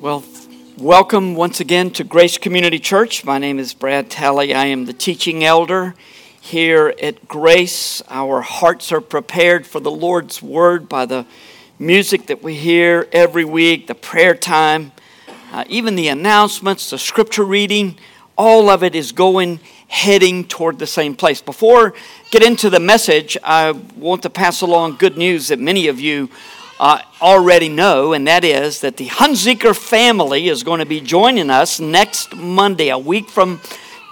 Well, welcome once again to Grace Community Church. My name is Brad Talley. I am the teaching elder here at Grace. Our hearts are prepared for the Lord's Word by the music that we hear every week, the prayer time, uh, even the announcements, the scripture reading. All of it is going heading toward the same place. Before get into the message, I want to pass along good news that many of you uh, already know, and that is that the Hunziker family is going to be joining us next Monday, a week from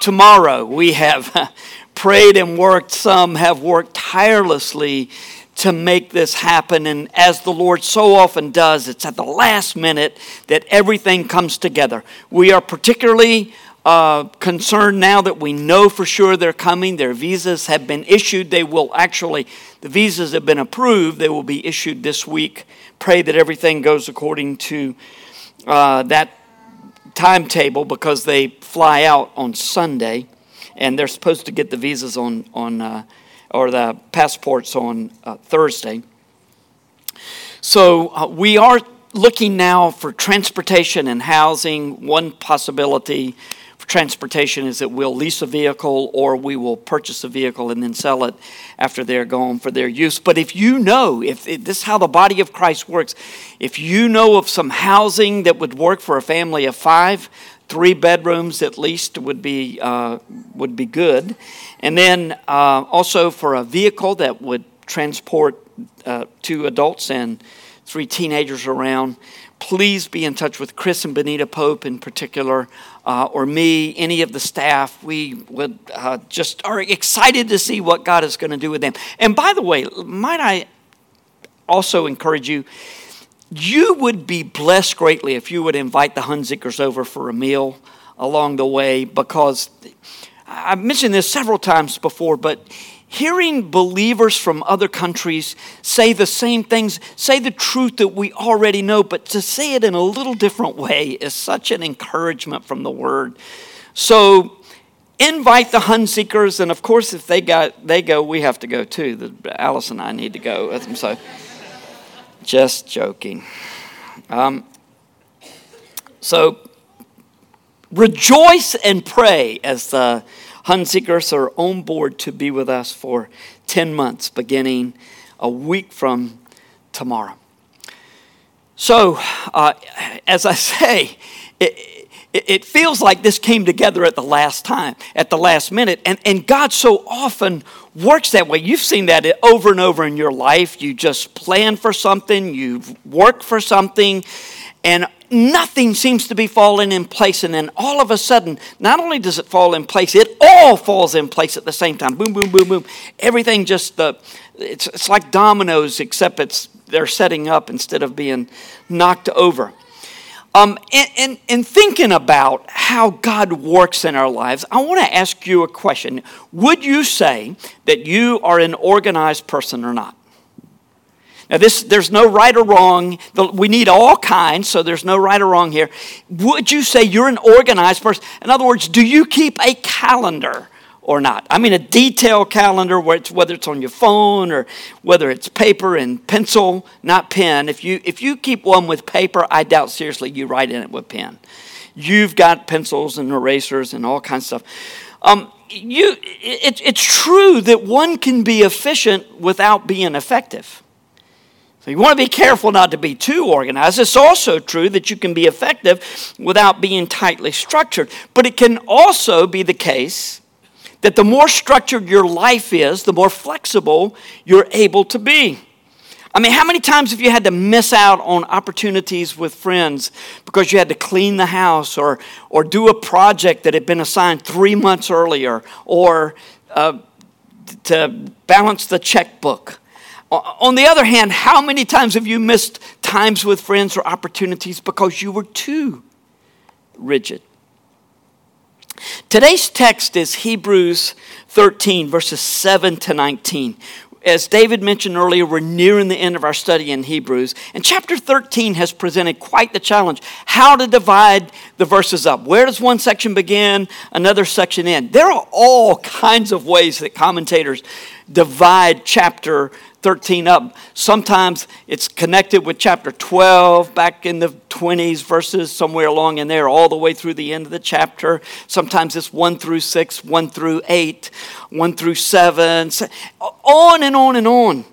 tomorrow. We have prayed and worked, some have worked tirelessly to make this happen. And as the Lord so often does, it's at the last minute that everything comes together. We are particularly uh, concerned now that we know for sure they're coming. Their visas have been issued. They will actually, the visas have been approved. They will be issued this week. Pray that everything goes according to uh, that timetable because they fly out on Sunday and they're supposed to get the visas on, on uh, or the passports on uh, Thursday. So uh, we are looking now for transportation and housing. One possibility transportation is that we'll lease a vehicle or we will purchase a vehicle and then sell it after they're gone for their use. But if you know, if, this is how the body of Christ works, if you know of some housing that would work for a family of five, three bedrooms at least would be uh, would be good, and then uh, also for a vehicle that would transport uh, two adults and three teenagers around please be in touch with Chris and Benita Pope in particular, uh, or me, any of the staff. We would uh, just are excited to see what God is going to do with them. And by the way, might I also encourage you? You would be blessed greatly if you would invite the Hunzikers over for a meal along the way because I've mentioned this several times before, but hearing believers from other countries say the same things, say the truth that we already know, but to say it in a little different way is such an encouragement from the word. So invite the Hunzikers, and of course, if they got they go, we have to go too. The, Alice and I need to go with them. So just joking. Um, so rejoice and pray as the Hunzikers are on board to be with us for 10 months, beginning a week from tomorrow. So, uh, as I say, it, it feels like this came together at the last time, at the last minute. And, and God so often works that way. You've seen that over and over in your life. You just plan for something, you've worked for something, and nothing seems to be falling in place. And then all of a sudden, not only does it fall in place, it all falls in place at the same time. Boom, boom, boom, boom. Everything just, uh, it's, it's like dominoes, except it's, they're setting up instead of being knocked over. Um, and, and, and thinking about how God works in our lives, I want to ask you a question. Would you say that you are an organized person or not? Now, this, there's no right or wrong. We need all kinds, so there's no right or wrong here. Would you say you're an organized person? In other words, do you keep a calendar or not? I mean, a detailed calendar, it's, whether it's on your phone or whether it's paper and pencil, not pen. If you, if you keep one with paper, I doubt seriously you write in it with pen. You've got pencils and erasers and all kinds of stuff. Um, you, it, it's true that one can be efficient without being effective. So you want to be careful not to be too organized. It's also true that you can be effective without being tightly structured. But it can also be the case that the more structured your life is, the more flexible you're able to be. I mean, how many times have you had to miss out on opportunities with friends because you had to clean the house or, or do a project that had been assigned three months earlier or uh, to balance the checkbook? On the other hand, how many times have you missed times with friends or opportunities because you were too rigid? Today's text is Hebrews 13, verses 7 to 19. As David mentioned earlier, we're nearing the end of our study in Hebrews. And chapter 13 has presented quite the challenge how to divide the verses up. Where does one section begin, another section end? There are all kinds of ways that commentators divide chapter 13 up. Sometimes it's connected with chapter 12 back in the 20s, verses somewhere along in there, all the way through the end of the chapter. Sometimes it's 1 through 6, 1 through 8, 1 through 7, on and on and on.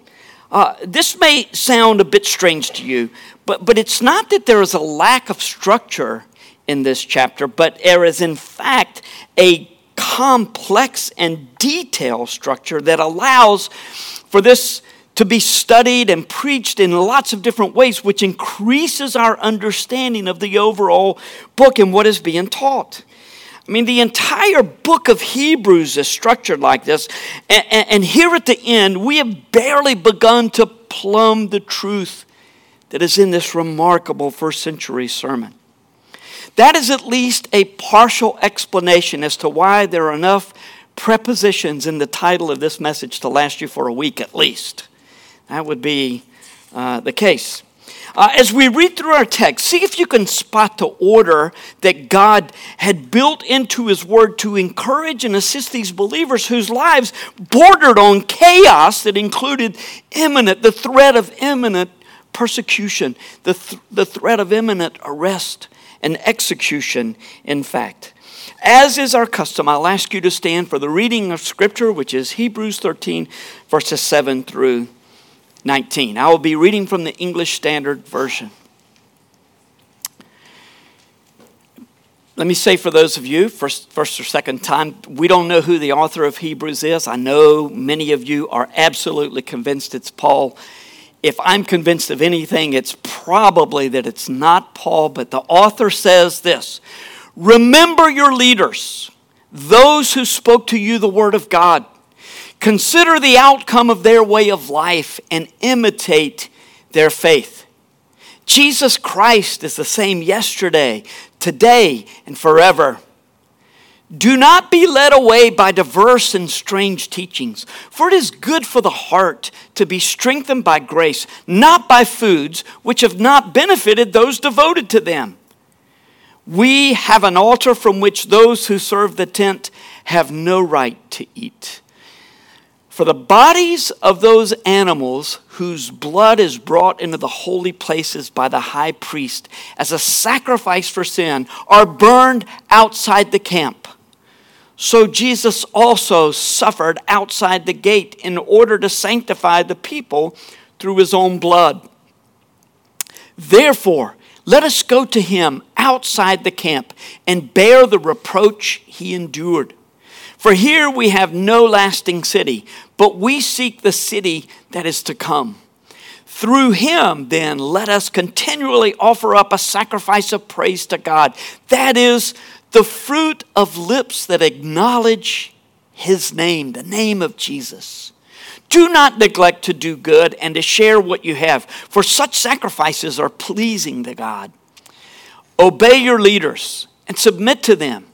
Uh, this may sound a bit strange to you, but, but it's not that there is a lack of structure in this chapter, but there is, in fact, a complex and detailed structure that allows for this to be studied and preached in lots of different ways, which increases our understanding of the overall book and what is being taught. I mean, the entire book of Hebrews is structured like this. And, and, here at the end, we have barely begun to plumb the truth that is in this remarkable first century sermon. That is at least a partial explanation as to why there are enough prepositions in the title of this message to last you for a week at least. That would be uh, the case. Uh, as we read through our text, see if you can spot the order that God had built into His Word to encourage and assist these believers whose lives bordered on chaos that included imminent, the threat of imminent persecution, the, th- the threat of imminent arrest and execution, in fact. As is our custom, I'll ask you to stand for the reading of Scripture, which is Hebrews 13, verses 7 through 19. I will be reading from the English Standard Version. Let me say for those of you, first, first or second time, we don't know who the author of Hebrews is. I know many of you are absolutely convinced it's Paul if I'm convinced of anything, it's probably that it's not Paul, but the author says this Remember your leaders, those who spoke to you the word of God. Consider the outcome of their way of life and imitate their faith. Jesus Christ is the same yesterday, today, and forever. Do not be led away by diverse and strange teachings, for it is good for the heart to be strengthened by grace, not by foods which have not benefited those devoted to them. We have an altar from which those who serve the tent have no right to eat. For the bodies of those animals whose blood is brought into the holy places by the high priest as a sacrifice for sin are burned outside the camp. So Jesus also suffered outside the gate in order to sanctify the people through his own blood. Therefore, let us go to him outside the camp and bear the reproach he endured. For here we have no lasting city, but we seek the city that is to come. Through him, then, let us continually offer up a sacrifice of praise to God. That is the fruit of lips that acknowledge his name, the name of Jesus. Do not neglect to do good and to share what you have, for such sacrifices are pleasing to God. Obey your leaders and submit to them,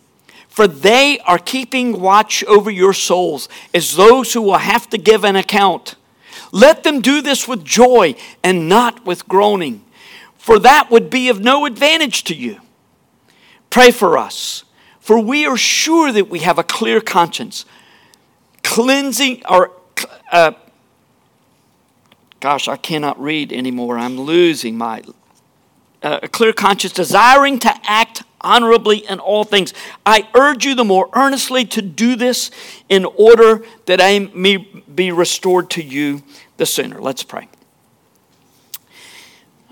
for they are keeping watch over your souls as those who will have to give an account. Let them do this with joy and not with groaning, for that would be of no advantage to you. Pray for us, for we are sure that we have a clear conscience, cleansing or uh, gosh, I cannot read anymore. I'm losing my uh, a clear conscience, desiring to act honorably in all things. I urge you the more earnestly to do this in order that I may be restored to you the sooner. Let's pray.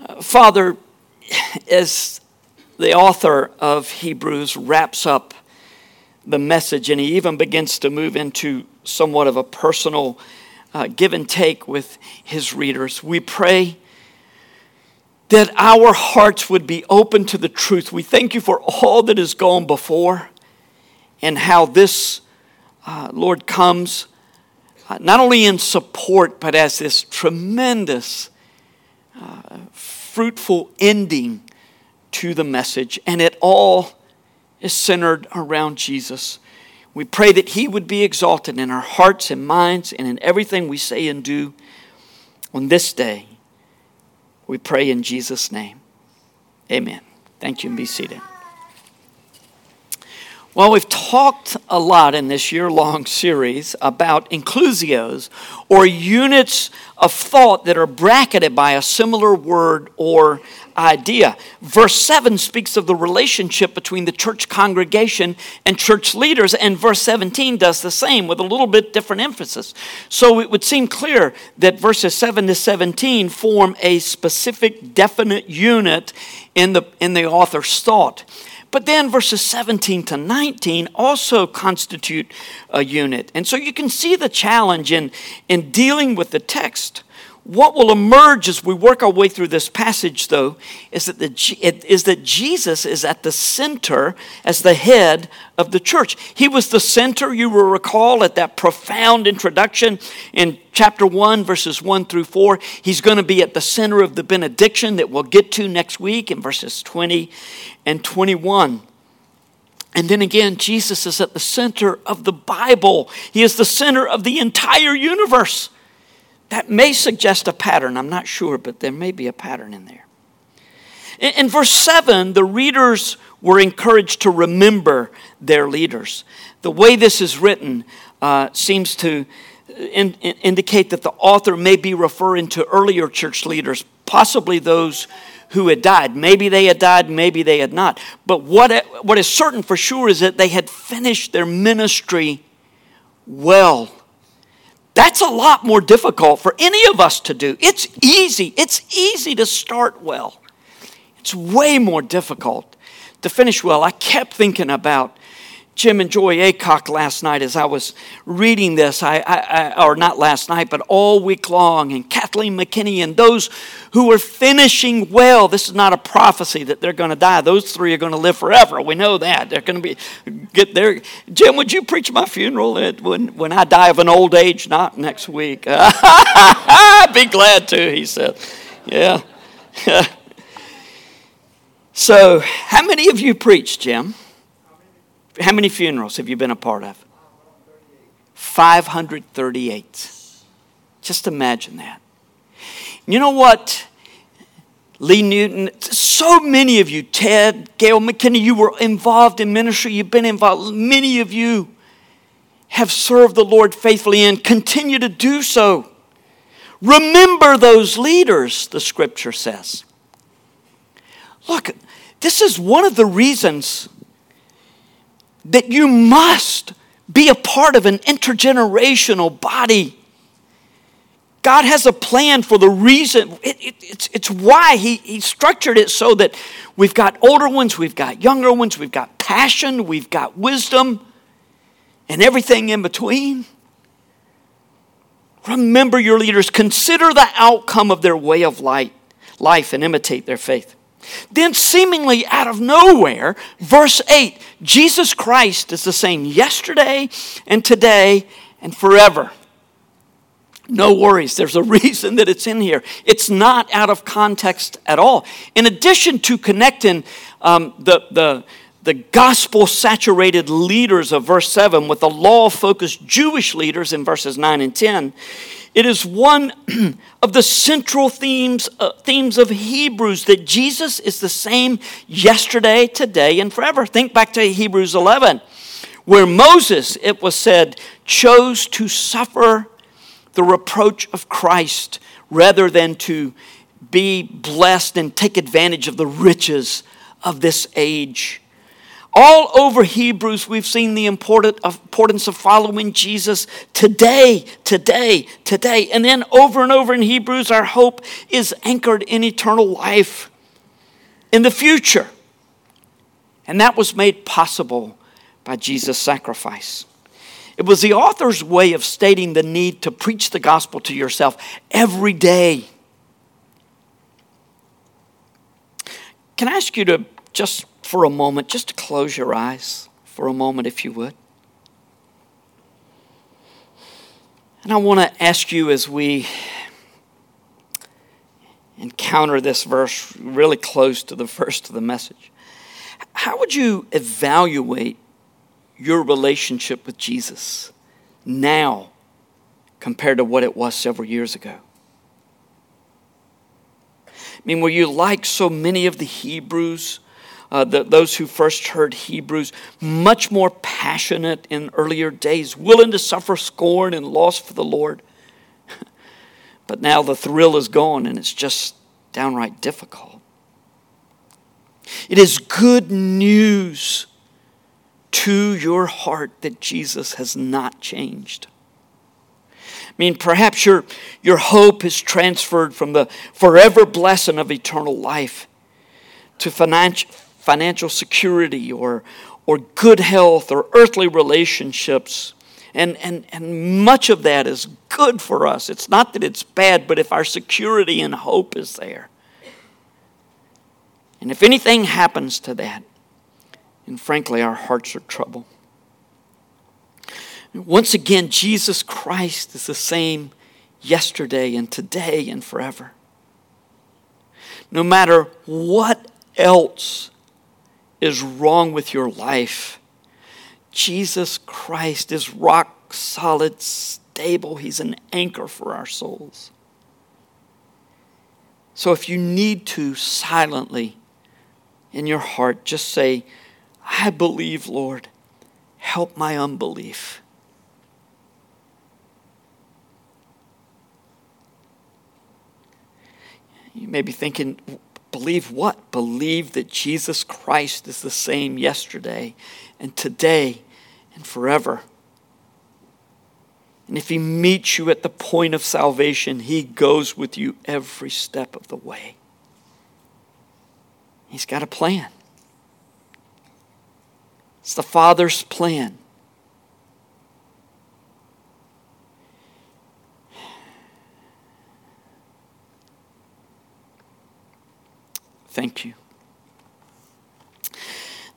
Uh, Father, as the author of Hebrews wraps up the message and he even begins to move into somewhat of a personal uh, give and take with his readers. We pray that our hearts would be open to the truth. We thank you for all that has gone before and how this, uh, Lord, comes uh, not only in support, but as this tremendous, uh, fruitful ending to the message, and it all is centered around Jesus. We pray that He would be exalted in our hearts and minds and in everything we say and do on this day. We pray in Jesus' name. Amen. Thank you and be seated. Well, we've talked a lot in this year long series about inclusios, or units of thought that are bracketed by a similar word or idea. Verse 7 speaks of the relationship between the church congregation and church leaders, and verse 17 does the same with a little bit different emphasis. So it would seem clear that verses 7 to 17 form a specific, definite unit in the, in the author's thought. But then verses 17 to 19 also constitute a unit. And so you can see the challenge in, in dealing with the text. What will emerge as we work our way through this passage, though, is that, the, is that Jesus is at the center as the head of the church. He was the center, you will recall, at that profound introduction in chapter 1, verses 1 through 4. He's going to be at the center of the benediction that we'll get to next week in verses 20 and 21. And then again, Jesus is at the center of the Bible. He is the center of the entire universe. That may suggest a pattern. I'm not sure, but there may be a pattern in there. In, in verse 7, the readers were encouraged to remember their leaders. The way this is written uh, seems to in, in, indicate that the author may be referring to earlier church leaders, possibly those who had died. Maybe they had died, maybe they had not. But what, what is certain for sure is that they had finished their ministry well. That's a lot more difficult for any of us to do. It's easy. It's easy to start well. It's way more difficult to finish well. I kept thinking about Jim and Joy Acock last night as I was reading this, I, I, I, or not last night, but all week long, and Kathleen McKinney and those who are finishing well. This is not a prophecy that they're going to die. Those three are going to live forever. We know that. They're going to be get there. Jim, would you preach my funeral when, when I die of an old age? Not next week. I'd be glad to, he said. Yeah. so, how many of you preached, Jim? How many funerals have you been a part of? 538. Just imagine that. You know what? Lee Newton, so many of you, Ted, Gail McKinney, you were involved in ministry, you've been involved. Many of you have served the Lord faithfully and continue to do so. Remember those leaders, the scripture says. Look, this is one of the reasons that you must be a part of an intergenerational body. God has a plan for the reason, it, it, it's, it's why he, he structured it so that we've got older ones, we've got younger ones, we've got passion, we've got wisdom, and everything in between. Remember your leaders, consider the outcome of their way of life, life and imitate their faith. Then, seemingly out of nowhere, verse 8 Jesus Christ is the same yesterday and today and forever. No worries, there's a reason that it's in here. It's not out of context at all. In addition to connecting um, the, the, the gospel saturated leaders of verse 7 with the law focused Jewish leaders in verses 9 and 10, it is one of the central themes, uh, themes of Hebrews that Jesus is the same yesterday, today, and forever. Think back to Hebrews 11, where Moses, it was said, chose to suffer the reproach of Christ rather than to be blessed and take advantage of the riches of this age. All over Hebrews, we've seen the importance of following Jesus today, today, today. And then over and over in Hebrews, our hope is anchored in eternal life in the future. And that was made possible by Jesus' sacrifice. It was the author's way of stating the need to preach the gospel to yourself every day. Can I ask you to just for a moment, just to close your eyes for a moment, if you would. And I want to ask you as we encounter this verse really close to the first of the message, how would you evaluate your relationship with Jesus now compared to what it was several years ago? I mean, were you like so many of the Hebrews? Uh, the, those who first heard Hebrews, much more passionate in earlier days, willing to suffer scorn and loss for the Lord. but now the thrill is gone and it's just downright difficult. It is good news to your heart that Jesus has not changed. I mean, perhaps your, your hope is transferred from the forever blessing of eternal life to financial, financial security or, or good health or earthly relationships. And, and, and much of that is good for us. It's not that it's bad, but if our security and hope is there. And if anything happens to that, and frankly, our hearts are troubled. Once again, Jesus Christ is the same yesterday and today and forever. No matter what else is wrong with your life, Jesus Christ is rock solid, stable. He's an anchor for our souls. So if you need to silently in your heart, just say, I believe, Lord. Help my unbelief. You may be thinking, believe what? Believe that Jesus Christ is the same yesterday and today and forever. And if He meets you at the point of salvation, He goes with you every step of the way. He's got a plan. It's the Father's plan. Thank you.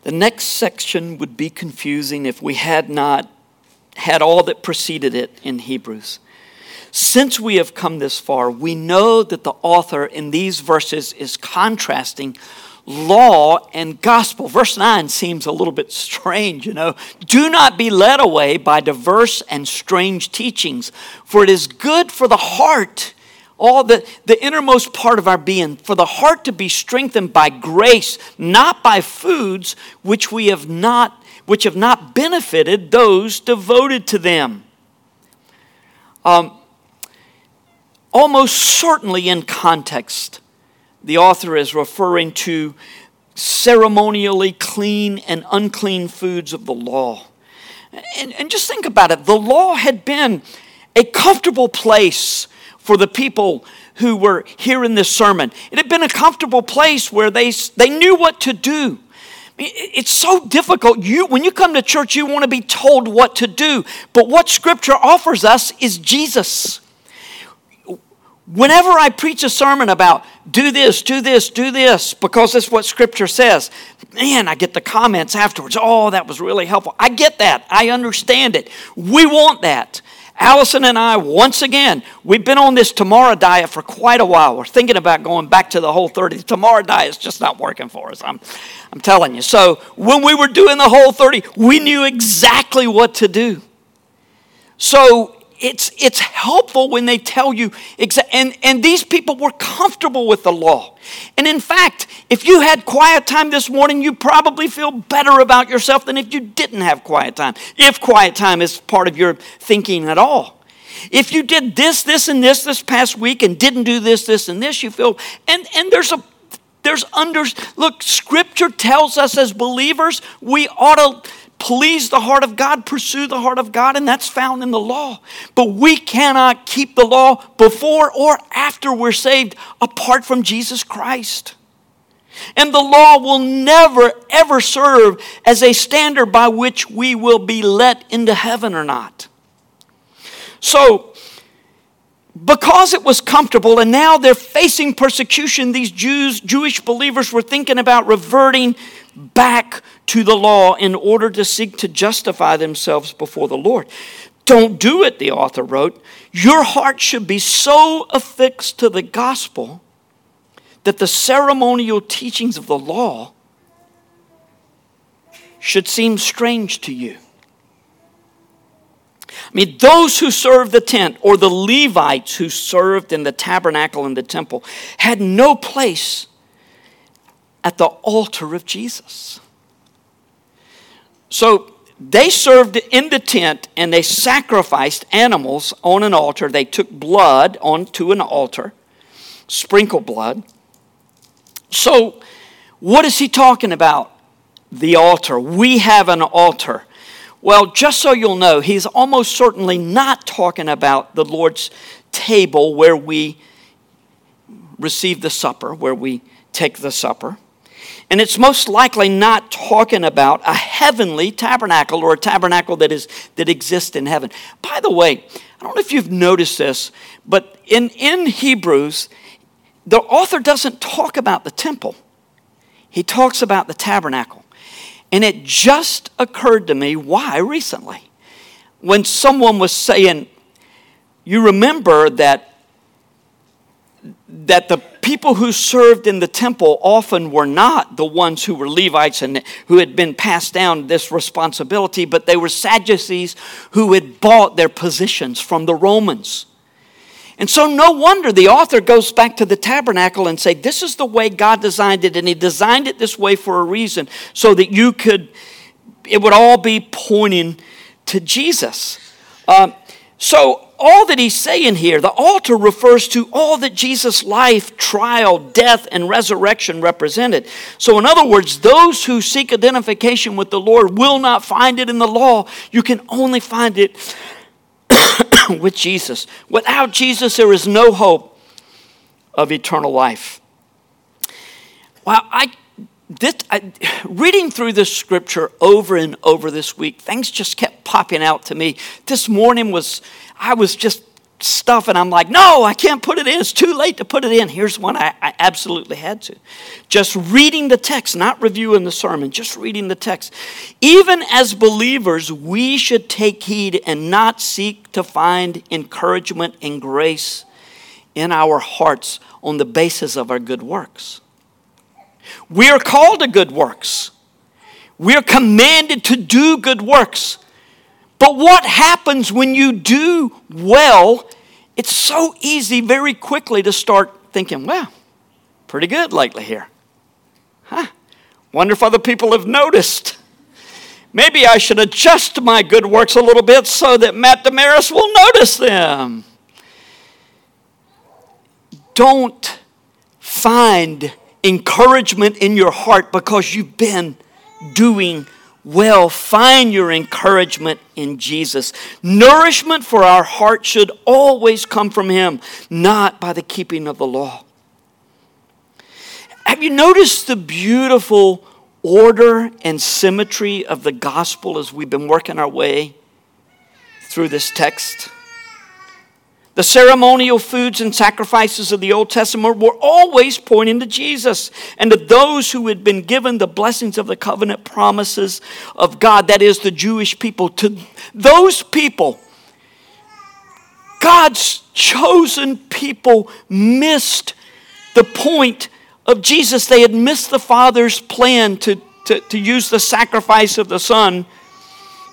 The next section would be confusing if we had not had all that preceded it in Hebrews. Since we have come this far, we know that the author in these verses is contrasting law and gospel. Verse 9 seems a little bit strange, you know. Do not be led away by diverse and strange teachings, for it is good for the heart, all the, the innermost part of our being, for the heart to be strengthened by grace, not by foods which we have not which have not benefited those devoted to them. Um, almost certainly in context the author is referring to ceremonially clean and unclean foods of the law. And, and just think about it the law had been a comfortable place for the people who were hearing this sermon. It had been a comfortable place where they, they knew what to do. It's so difficult. You, when you come to church, you want to be told what to do. But what Scripture offers us is Jesus. Whenever I preach a sermon about do this, do this, do this, because that's what Scripture says, man, I get the comments afterwards. Oh, that was really helpful. I get that. I understand it. We want that. Allison and I, once again, we've been on this Tamara diet for quite a while. We're thinking about going back to the whole 30. The diet is just not working for us. I'm, I'm telling you. So when we were doing the whole 30, we knew exactly what to do. So it's, it's helpful when they tell you, exa- and, and these people were comfortable with the law. And in fact, if you had quiet time this morning, you probably feel better about yourself than if you didn't have quiet time, if quiet time is part of your thinking at all. If you did this, this, and this this past week and didn't do this, this, and this, you feel, and, and there's a, there's under, look, scripture tells us as believers, we ought to, please the heart of God, pursue the heart of God, and that's found in the law. But we cannot keep the law before or after we're saved apart from Jesus Christ. And the law will never, ever serve as a standard by which we will be let into heaven or not. So, because it was comfortable and now they're facing persecution, these Jews, Jewish believers were thinking about reverting back to the law in order to seek to justify themselves before the Lord. Don't do it, the author wrote. Your heart should be so affixed to the gospel that the ceremonial teachings of the law should seem strange to you. I mean, those who served the tent or the Levites who served in the tabernacle and the temple had no place at the altar of Jesus. So they served in the tent and they sacrificed animals on an altar. They took blood onto an altar, sprinkled blood. So, what is he talking about? The altar. We have an altar. Well, just so you'll know, he's almost certainly not talking about the Lord's table where we receive the supper, where we take the supper. And it's most likely not talking about a heavenly tabernacle or a tabernacle that, is, that exists in heaven. By the way, I don't know if you've noticed this, but in, in Hebrews, the author doesn't talk about the temple, he talks about the tabernacle. And it just occurred to me why recently. When someone was saying, you remember that that the people who served in the temple often were not the ones who were Levites and who had been passed down this responsibility, but they were Sadducees who had bought their positions from the Romans. And so no wonder the author goes back to the tabernacle and say this is the way God designed it and he designed it this way for a reason so that you could it would all be pointing to Jesus. Um, so all that he's saying here, the altar refers to all that Jesus' life, trial, death, and resurrection represented. So, in other words, those who seek identification with the Lord will not find it in the law. You can only find it with Jesus. Without Jesus, there is no hope of eternal life. Well, I this, I, reading through this scripture over and over this week, things just kept popping out to me. This morning was, I was just stuff and I'm like, no, I can't put it in. It's too late to put it in. Here's one I, I, absolutely had to. Just reading the text, not reviewing the sermon, just reading the text. Even as believers, we should take heed and not seek to find encouragement and grace in our hearts on the basis of our good works. We are called to good works. We are commanded to do good works. But what happens when you do well? It's so easy very quickly to start thinking, well, pretty good lately here. Huh? Wonder if other people have noticed. Maybe I should adjust my good works a little bit so that Matt Damaris will notice them. Don't find encouragement in your heart because you've been doing well. Find your encouragement in Jesus. Nourishment for our heart should always come from Him, not by the keeping of the law. Have you noticed the beautiful order and symmetry of the gospel as we've been working our way through this text? The ceremonial foods and sacrifices of the Old Testament were always pointing to Jesus and to those who had been given the blessings of the covenant promises of God, that is, the Jewish people. To those people, God's chosen people missed the point of Jesus. They had missed the Father's plan to, to, to use the sacrifice of the Son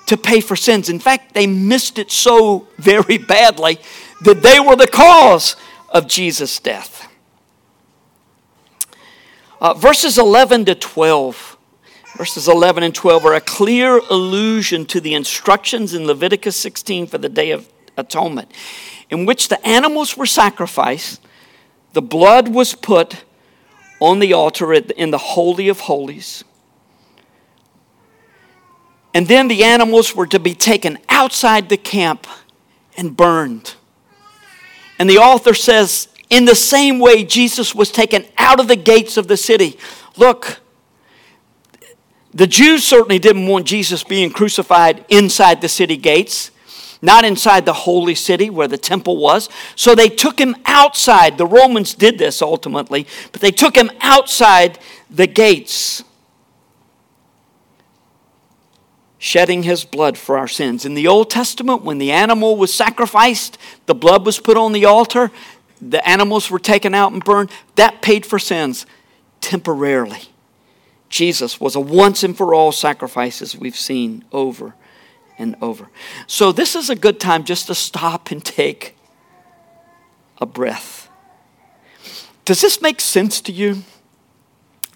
to pay for sins. In fact, they missed it so very badly that they were the cause of Jesus' death. Uh, verses 11 to 12. Verses 11 and 12 are a clear allusion to the instructions in Leviticus 16 for the Day of Atonement, in which the animals were sacrificed, the blood was put on the altar in the Holy of Holies. And then the animals were to be taken outside the camp and burned. And the author says, in the same way, Jesus was taken out of the gates of the city. Look, the Jews certainly didn't want Jesus being crucified inside the city gates, not inside the holy city where the temple was. So they took him outside. The Romans did this ultimately, but they took him outside the gates shedding his blood for our sins. In the Old Testament, when the animal was sacrificed, the blood was put on the altar, the animals were taken out and burned. That paid for sins temporarily. Jesus was a once and for all sacrifice, as we've seen over and over. So, this is a good time just to stop and take a breath. Does this make sense to you?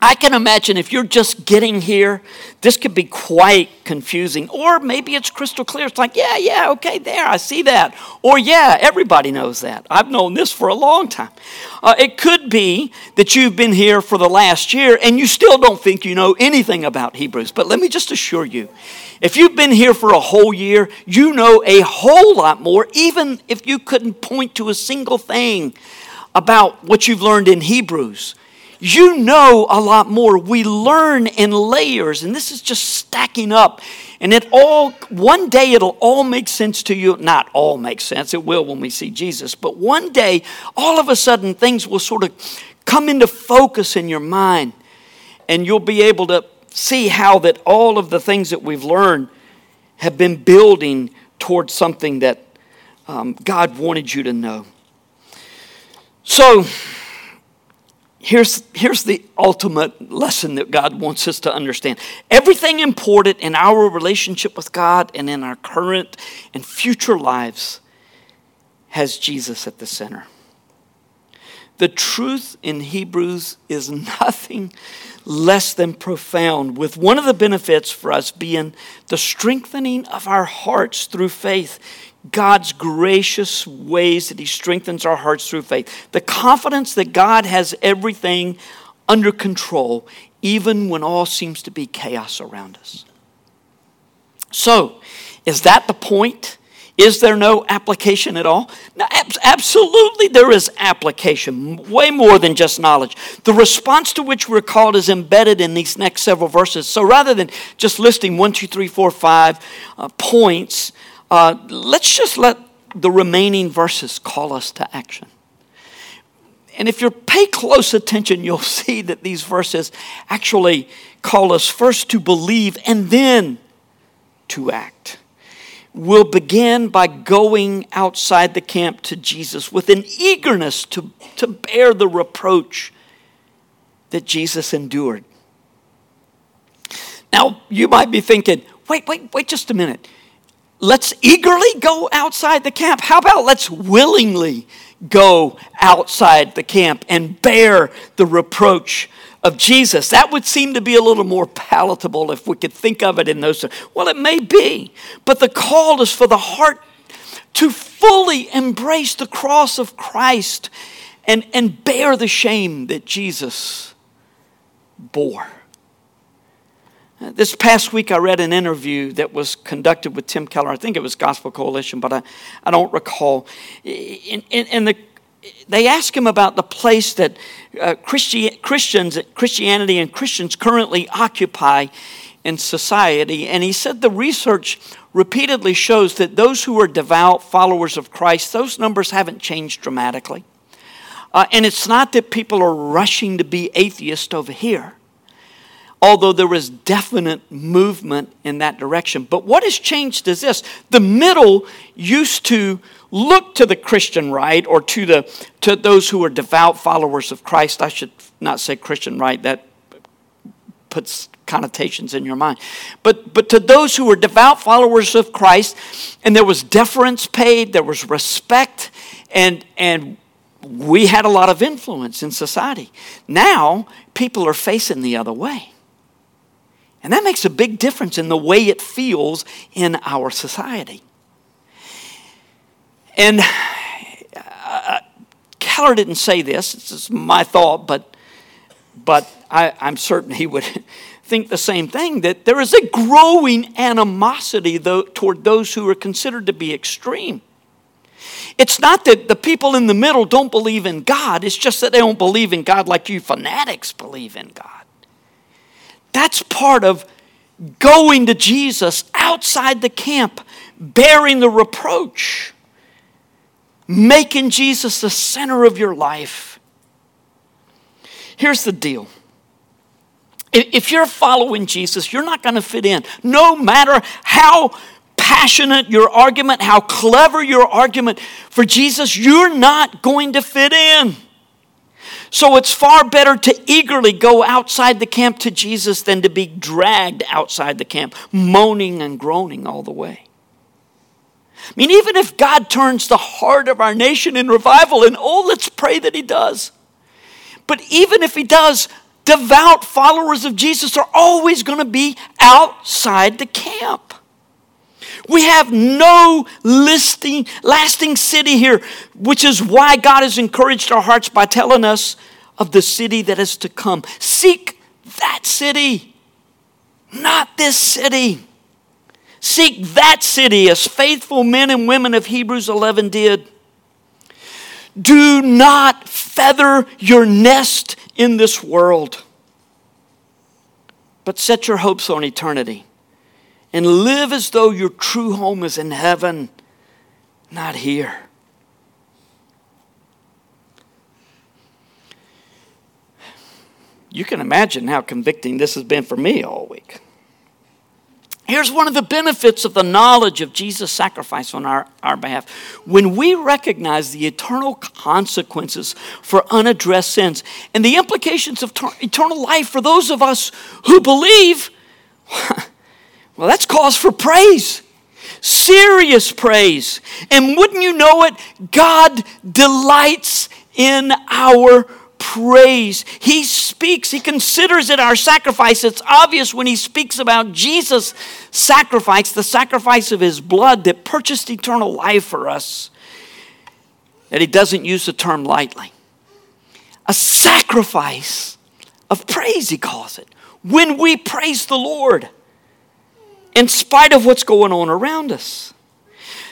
I can imagine if you're just getting here, this could be quite confusing. Or maybe it's crystal clear. It's like, yeah, yeah, okay, there, I see that. Or, yeah, everybody knows that. I've known this for a long time. Uh, it could be that you've been here for the last year and you still don't think you know anything about Hebrews. But let me just assure you if you've been here for a whole year, you know a whole lot more, even if you couldn't point to a single thing about what you've learned in Hebrews you know a lot more. We learn in layers, and this is just stacking up. And it all, one day it'll all make sense to you. Not all make sense, it will when we see Jesus. But one day, all of a sudden, things will sort of come into focus in your mind, and you'll be able to see how that all of the things that we've learned have been building towards something that um, God wanted you to know. So, here's, here's the ultimate lesson that God wants us to understand. Everything important in our relationship with God and in our current and future lives has Jesus at the center. The truth in Hebrews is nothing less than profound, with one of the benefits for us being the strengthening of our hearts through faith. God's gracious ways that He strengthens our hearts through faith. The confidence that God has everything under control, even when all seems to be chaos around us. So, is that the point? Is there no application at all? No, absolutely, there is application, way more than just knowledge. The response to which we're called is embedded in these next several verses. So rather than just listing one, two, three, four, five uh, points, uh, let's just let the remaining verses call us to action. And if you pay close attention, you'll see that these verses actually call us first to believe and then to act. We'll begin by going outside the camp to Jesus with an eagerness to, to bear the reproach that Jesus endured. Now, you might be thinking, wait, wait, wait just a minute let's eagerly go outside the camp. How about let's willingly go outside the camp and bear the reproach of Jesus? That would seem to be a little more palatable if we could think of it in those terms. Well, it may be, but the call is for the heart to fully embrace the cross of Christ and, and bear the shame that Jesus bore. This past week, I read an interview that was conducted with Tim Keller. I think it was Gospel Coalition, but I, I don't recall. The, they asked him about the place that uh, Christi- Christians, Christianity and Christians currently occupy in society. And he said the research repeatedly shows that those who are devout followers of Christ, those numbers haven't changed dramatically. Uh, and it's not that people are rushing to be atheist over here although there was definite movement in that direction. But what has changed is this the middle used to look to the Christian right or to, the, to those who are devout followers of Christ. I should not say Christian right, that puts connotations in your mind. But, but to those who were devout followers of Christ, and there was deference paid, there was respect, and, and we had a lot of influence in society. Now, people are facing the other way. And that makes a big difference in the way it feels in our society. And uh, Keller didn't say this, it's just my thought, but, but I, I'm certain he would think the same thing that there is a growing animosity though, toward those who are considered to be extreme. It's not that the people in the middle don't believe in God, it's just that they don't believe in God like you fanatics believe in God. That's part of going to Jesus outside the camp, bearing the reproach, making Jesus the center of your life. Here's the deal. If you're following Jesus, you're not going to fit in. No matter how passionate your argument, how clever your argument for Jesus, you're not going to fit in. So it's far better to eagerly go outside the camp to Jesus than to be dragged outside the camp, moaning and groaning all the way. I mean, even if God turns the heart of our nation in revival, and oh, let's pray that He does. But even if He does, devout followers of Jesus are always going to be outside the camp. We have no listing, lasting city here, which is why God has encouraged our hearts by telling us of the city that is to come. Seek that city, not this city. Seek that city as faithful men and women of Hebrews 11 did. Do not feather your nest in this world, but set your hopes on eternity and live as though your true home is in heaven, not here. You can imagine how convicting this has been for me all week. Here's one of the benefits of the knowledge of Jesus' sacrifice on our, our behalf. When we recognize the eternal consequences for unaddressed sins and the implications of ter- eternal life for those of us who believe, well, that's cause for praise. Serious praise. And wouldn't you know it, God delights in our praise. He speaks, he considers it our sacrifice. It's obvious when he speaks about Jesus' sacrifice, the sacrifice of his blood that purchased eternal life for us, that he doesn't use the term lightly. A sacrifice of praise, he calls it. When we praise the Lord, in spite of what's going on around us.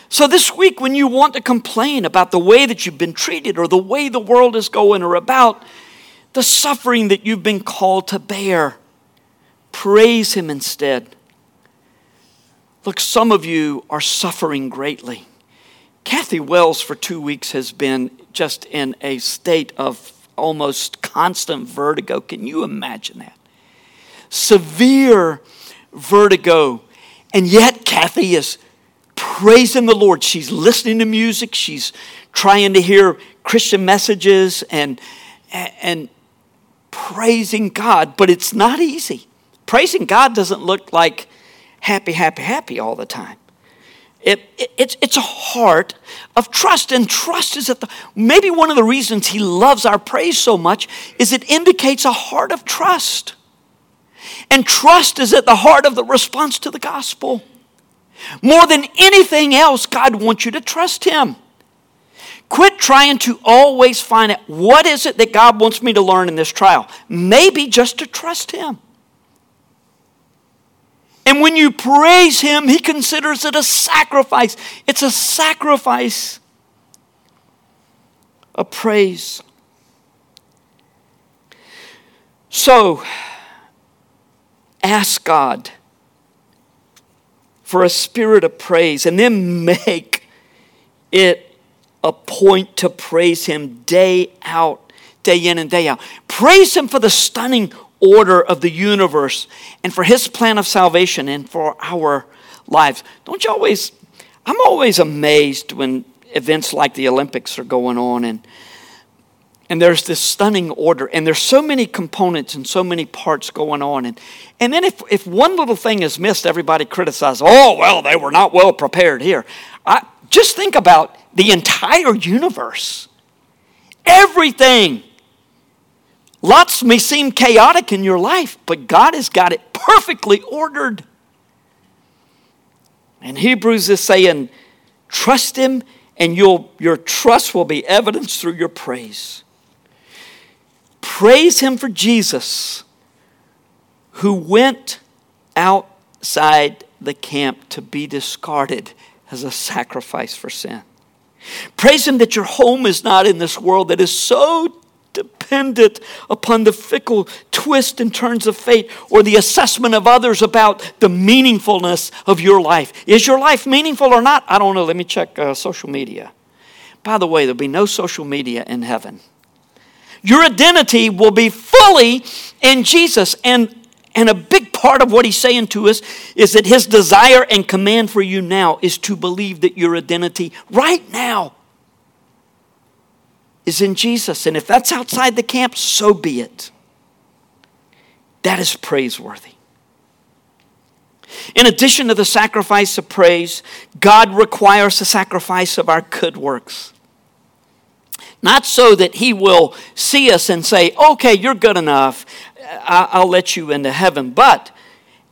So, this week, when you want to complain about the way that you've been treated or the way the world is going or about the suffering that you've been called to bear, praise Him instead. Look, some of you are suffering greatly. Kathy Wells, for two weeks, has been just in a state of almost constant vertigo. Can you imagine that? Severe vertigo. And yet, Kathy is praising the Lord. She's listening to music, she's trying to hear Christian messages and, and praising God, but it's not easy. Praising God doesn't look like happy, happy, happy all the time. It, it, it's, it's a heart of trust, and trust is at the maybe one of the reasons he loves our praise so much is it indicates a heart of trust. And trust is at the heart of the response to the gospel. More than anything else, God wants you to trust Him. Quit trying to always find out what is it that God wants me to learn in this trial. Maybe just to trust Him. And when you praise Him, He considers it a sacrifice. It's a sacrifice a praise. So, ask God for a spirit of praise and then make it a point to praise Him day out, day in and day out. Praise Him for the stunning order of the universe and for His plan of salvation and for our lives. Don't you always, I'm always amazed when events like the Olympics are going on and and there's this stunning order and there's so many components and so many parts going on. And, and then if, if one little thing is missed everybody criticizes oh well they were not well prepared here. I, just think about the entire universe. Everything. Lots may seem chaotic in your life but god has got it perfectly ordered. And hebrews is saying trust him and your trust will be evidenced through your praise Praise Him for Jesus, who went outside the camp to be discarded as a sacrifice for sin. Praise Him that your home is not in this world that is so dependent upon the fickle twists and turns of fate or the assessment of others about the meaningfulness of your life. Is your life meaningful or not? I don't know. Let me check uh, social media. By the way, there'll be no social media in heaven. Your identity will be fully in Jesus. And, and a big part of what he's saying to us is that his desire and command for you now is to believe that your identity right now is in Jesus. And if that's outside the camp, so be it. That is praiseworthy. In addition to the sacrifice of praise, God requires the sacrifice of our good works. Not so that he will see us and say, okay, you're good enough. I'll let you into heaven. But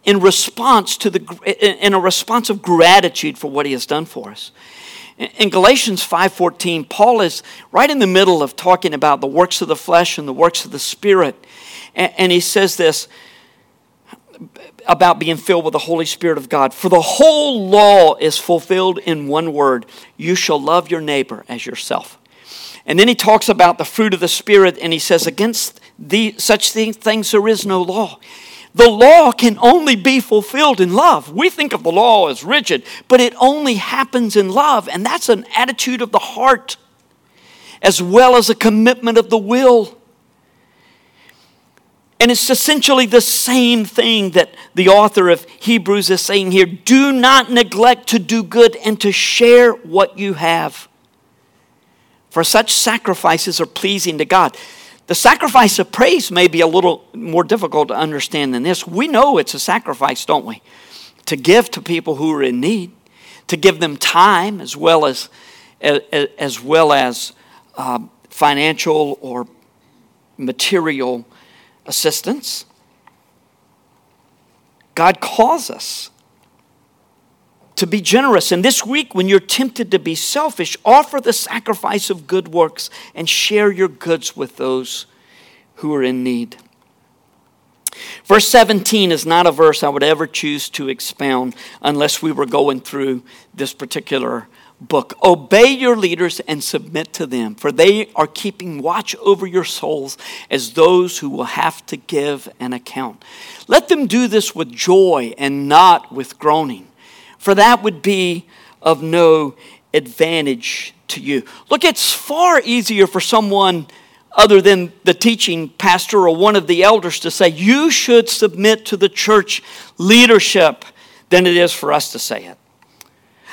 in response to the in a response of gratitude for what he has done for us. In Galatians 5:14, Paul is right in the middle of talking about the works of the flesh and the works of the spirit. And he says this about being filled with the Holy Spirit of God. For the whole law is fulfilled in one word you shall love your neighbor as yourself. And then he talks about the fruit of the Spirit, and he says, Against the, such things there is no law. The law can only be fulfilled in love. We think of the law as rigid, but it only happens in love, and that's an attitude of the heart as well as a commitment of the will. And it's essentially the same thing that the author of Hebrews is saying here do not neglect to do good and to share what you have. For such sacrifices are pleasing to God. The sacrifice of praise may be a little more difficult to understand than this. We know it's a sacrifice, don't we? To give to people who are in need, to give them time as well as, as, well as uh, financial or material assistance. God calls us to be generous. And this week, when you're tempted to be selfish, offer the sacrifice of good works and share your goods with those who are in need. Verse 17 is not a verse I would ever choose to expound unless we were going through this particular book. Obey your leaders and submit to them, for they are keeping watch over your souls as those who will have to give an account. Let them do this with joy and not with groaning for that would be of no advantage to you. Look, it's far easier for someone other than the teaching pastor or one of the elders to say, you should submit to the church leadership than it is for us to say it.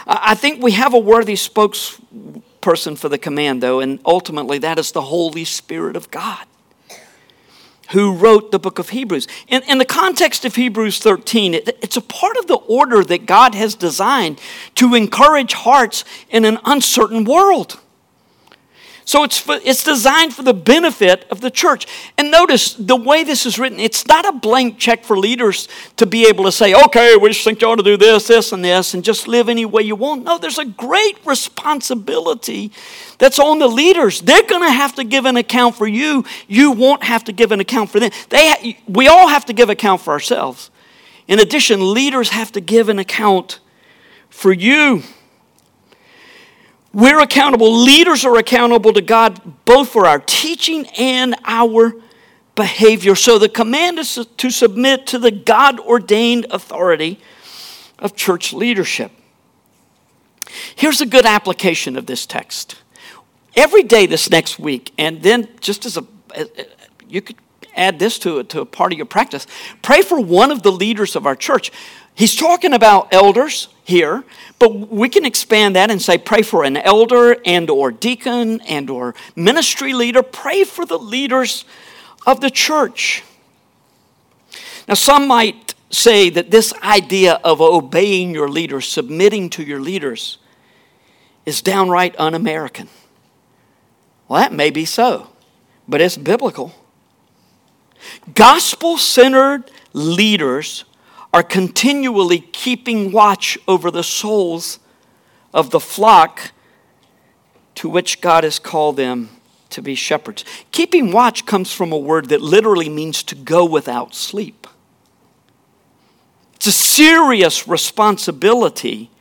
I think we have a worthy spokesperson for the command, though, and ultimately that is the Holy Spirit of God who wrote the book of Hebrews. In, in the context of Hebrews 13, it, it's a part of the order that God has designed to encourage hearts in an uncertain world. So it's, for, it's designed for the benefit of the church. And notice the way this is written, it's not a blank check for leaders to be able to say, okay, we just think you ought to do this, this, and this, and just live any way you want. No, there's a great responsibility that's on the leaders. They're going to have to give an account for you. You won't have to give an account for them. They ha- we all have to give account for ourselves. In addition, leaders have to give an account for you. We're accountable. Leaders are accountable to God both for our teaching and our behavior. So the command is to submit to the God ordained authority of church leadership. Here's a good application of this text. Every day this next week, and then just as a, you could add this to, to a part of your practice, pray for one of the leaders of our church. He's talking about elders here, but we can expand that and say pray for an elder and or deacon and or ministry leader. Pray for the leaders of the church. Now some might say that this idea of obeying your leaders, submitting to your leaders is downright un-American. Well, that may be so, but it's biblical. Gospel centered leaders are continually keeping watch over the souls of the flock to which God has called them to be shepherds. Keeping watch comes from a word that literally means to go without sleep. It's a serious responsibility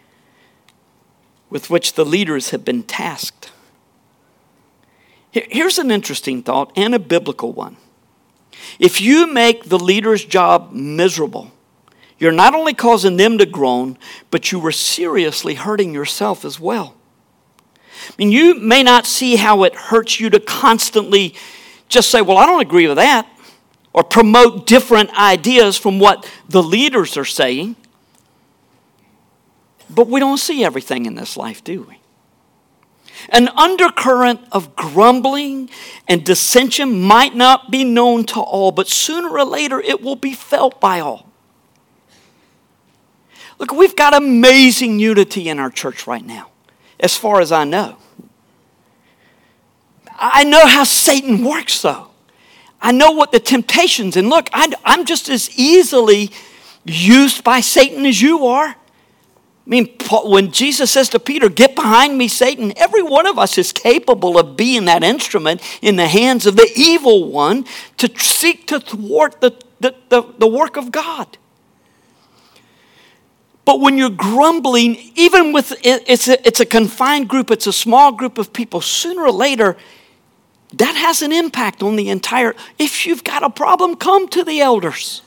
with which the leaders have been tasked. Here's an interesting thought and a biblical one. If you make the leader's job miserable, you're not only causing them to groan, but you were seriously hurting yourself as well. I mean, you may not see how it hurts you to constantly just say, Well, I don't agree with that, or promote different ideas from what the leaders are saying. But we don't see everything in this life, do we? An undercurrent of grumbling and dissension might not be known to all, but sooner or later it will be felt by all. Look, we've got amazing unity in our church right now, as far as I know. I know how Satan works, though. I know what the temptations, and look, I, I'm just as easily used by Satan as you are. I mean, when Jesus says to Peter, Get behind me, Satan, every one of us is capable of being that instrument in the hands of the evil one to seek to thwart the, the, the, the work of God. But when you're grumbling, even with it's a, it's a confined group, it's a small group of people, sooner or later, that has an impact on the entire. If you've got a problem, come to the elders.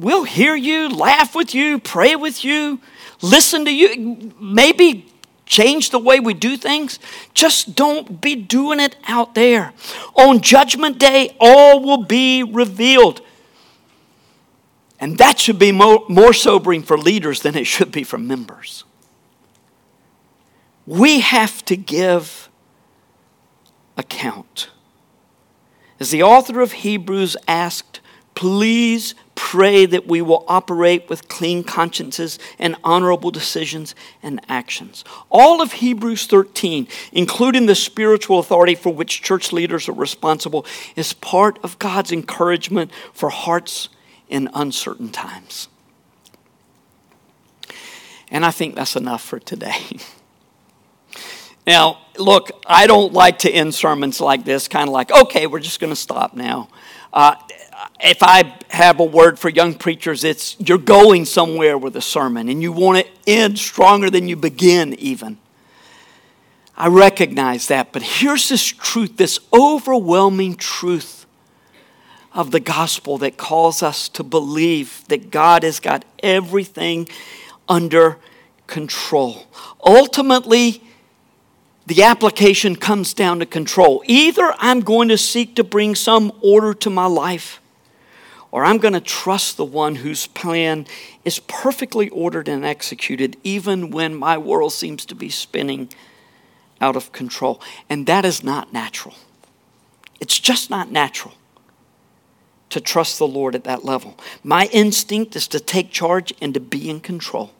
We'll hear you, laugh with you, pray with you, listen to you, maybe change the way we do things. Just don't be doing it out there. On Judgment Day, all will be revealed. And that should be more, more sobering for leaders than it should be for members. We have to give account. As the author of Hebrews asked, please pray that we will operate with clean consciences and honorable decisions and actions. All of Hebrews 13, including the spiritual authority for which church leaders are responsible, is part of God's encouragement for hearts in uncertain times. And I think that's enough for today. now, look, I don't like to end sermons like this, kind of like, okay, we're just going to stop now. Uh, if I have a word for young preachers, it's you're going somewhere with a sermon and you want to end stronger than you begin, even. I recognize that, but here's this truth, this overwhelming truth of the gospel that calls us to believe that God has got everything under control. Ultimately, the application comes down to control. Either I'm going to seek to bring some order to my life, or I'm going to trust the one whose plan is perfectly ordered and executed, even when my world seems to be spinning out of control. And that is not natural. It's just not natural to trust the Lord at that level. My instinct is to take charge and to be in control.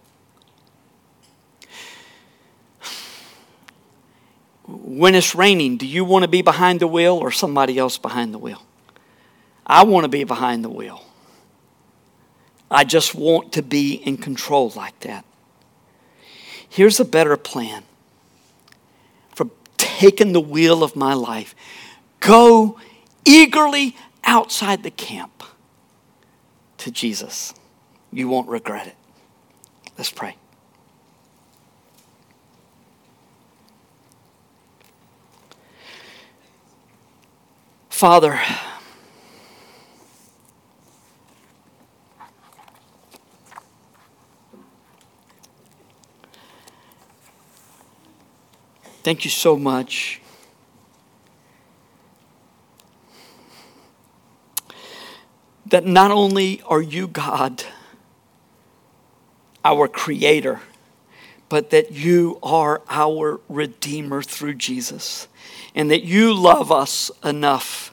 When it's raining, do you want to be behind the wheel or somebody else behind the wheel? I want to be behind the wheel. I just want to be in control like that. Here's a better plan for taking the wheel of my life. Go eagerly outside the camp to Jesus. You won't regret it. Let's pray. Father, thank you so much. That not only are you God, our Creator, but that you are our Redeemer through Jesus, and that you love us enough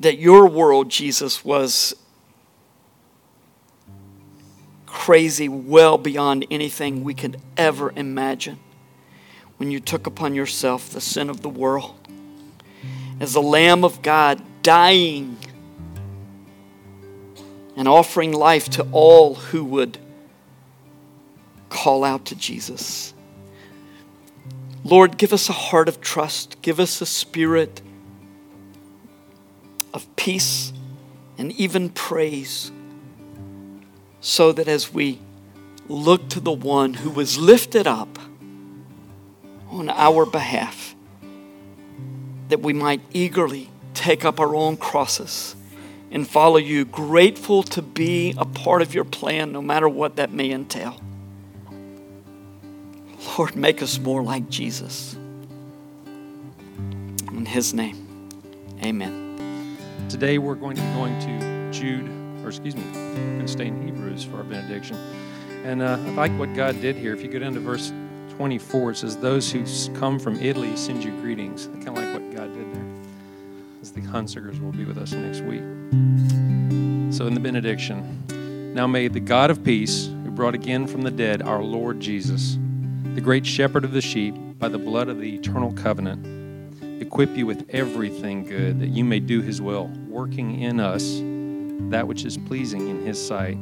that your world, Jesus, was crazy, well beyond anything we could ever imagine. When you took upon yourself the sin of the world as the Lamb of God dying and offering life to all who would call out to Jesus. Lord, give us a heart of trust, give us a spirit of peace and even praise, so that as we look to the one who was lifted up on our behalf, that we might eagerly take up our own crosses and follow you, grateful to be a part of your plan, no matter what that may entail. Lord, make us more like Jesus. In his name, amen. Today we're going to be going to Jude, or excuse me, we're going to stay in Hebrews for our benediction. And uh, I like what God did here. If you go down to verse 24, it says, Those who come from Italy send you greetings. Kind of like what God did there. As the Hunzikers will be with us next week. So, in the benediction, now may the God of peace, who brought again from the dead our Lord Jesus, the great shepherd of the sheep, by the blood of the eternal covenant, equip you with everything good that you may do his will, working in us that which is pleasing in his sight.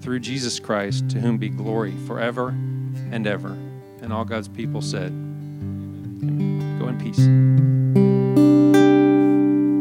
Through Jesus Christ, to whom be glory forever and ever. And all God's people said, Amen. Go in peace.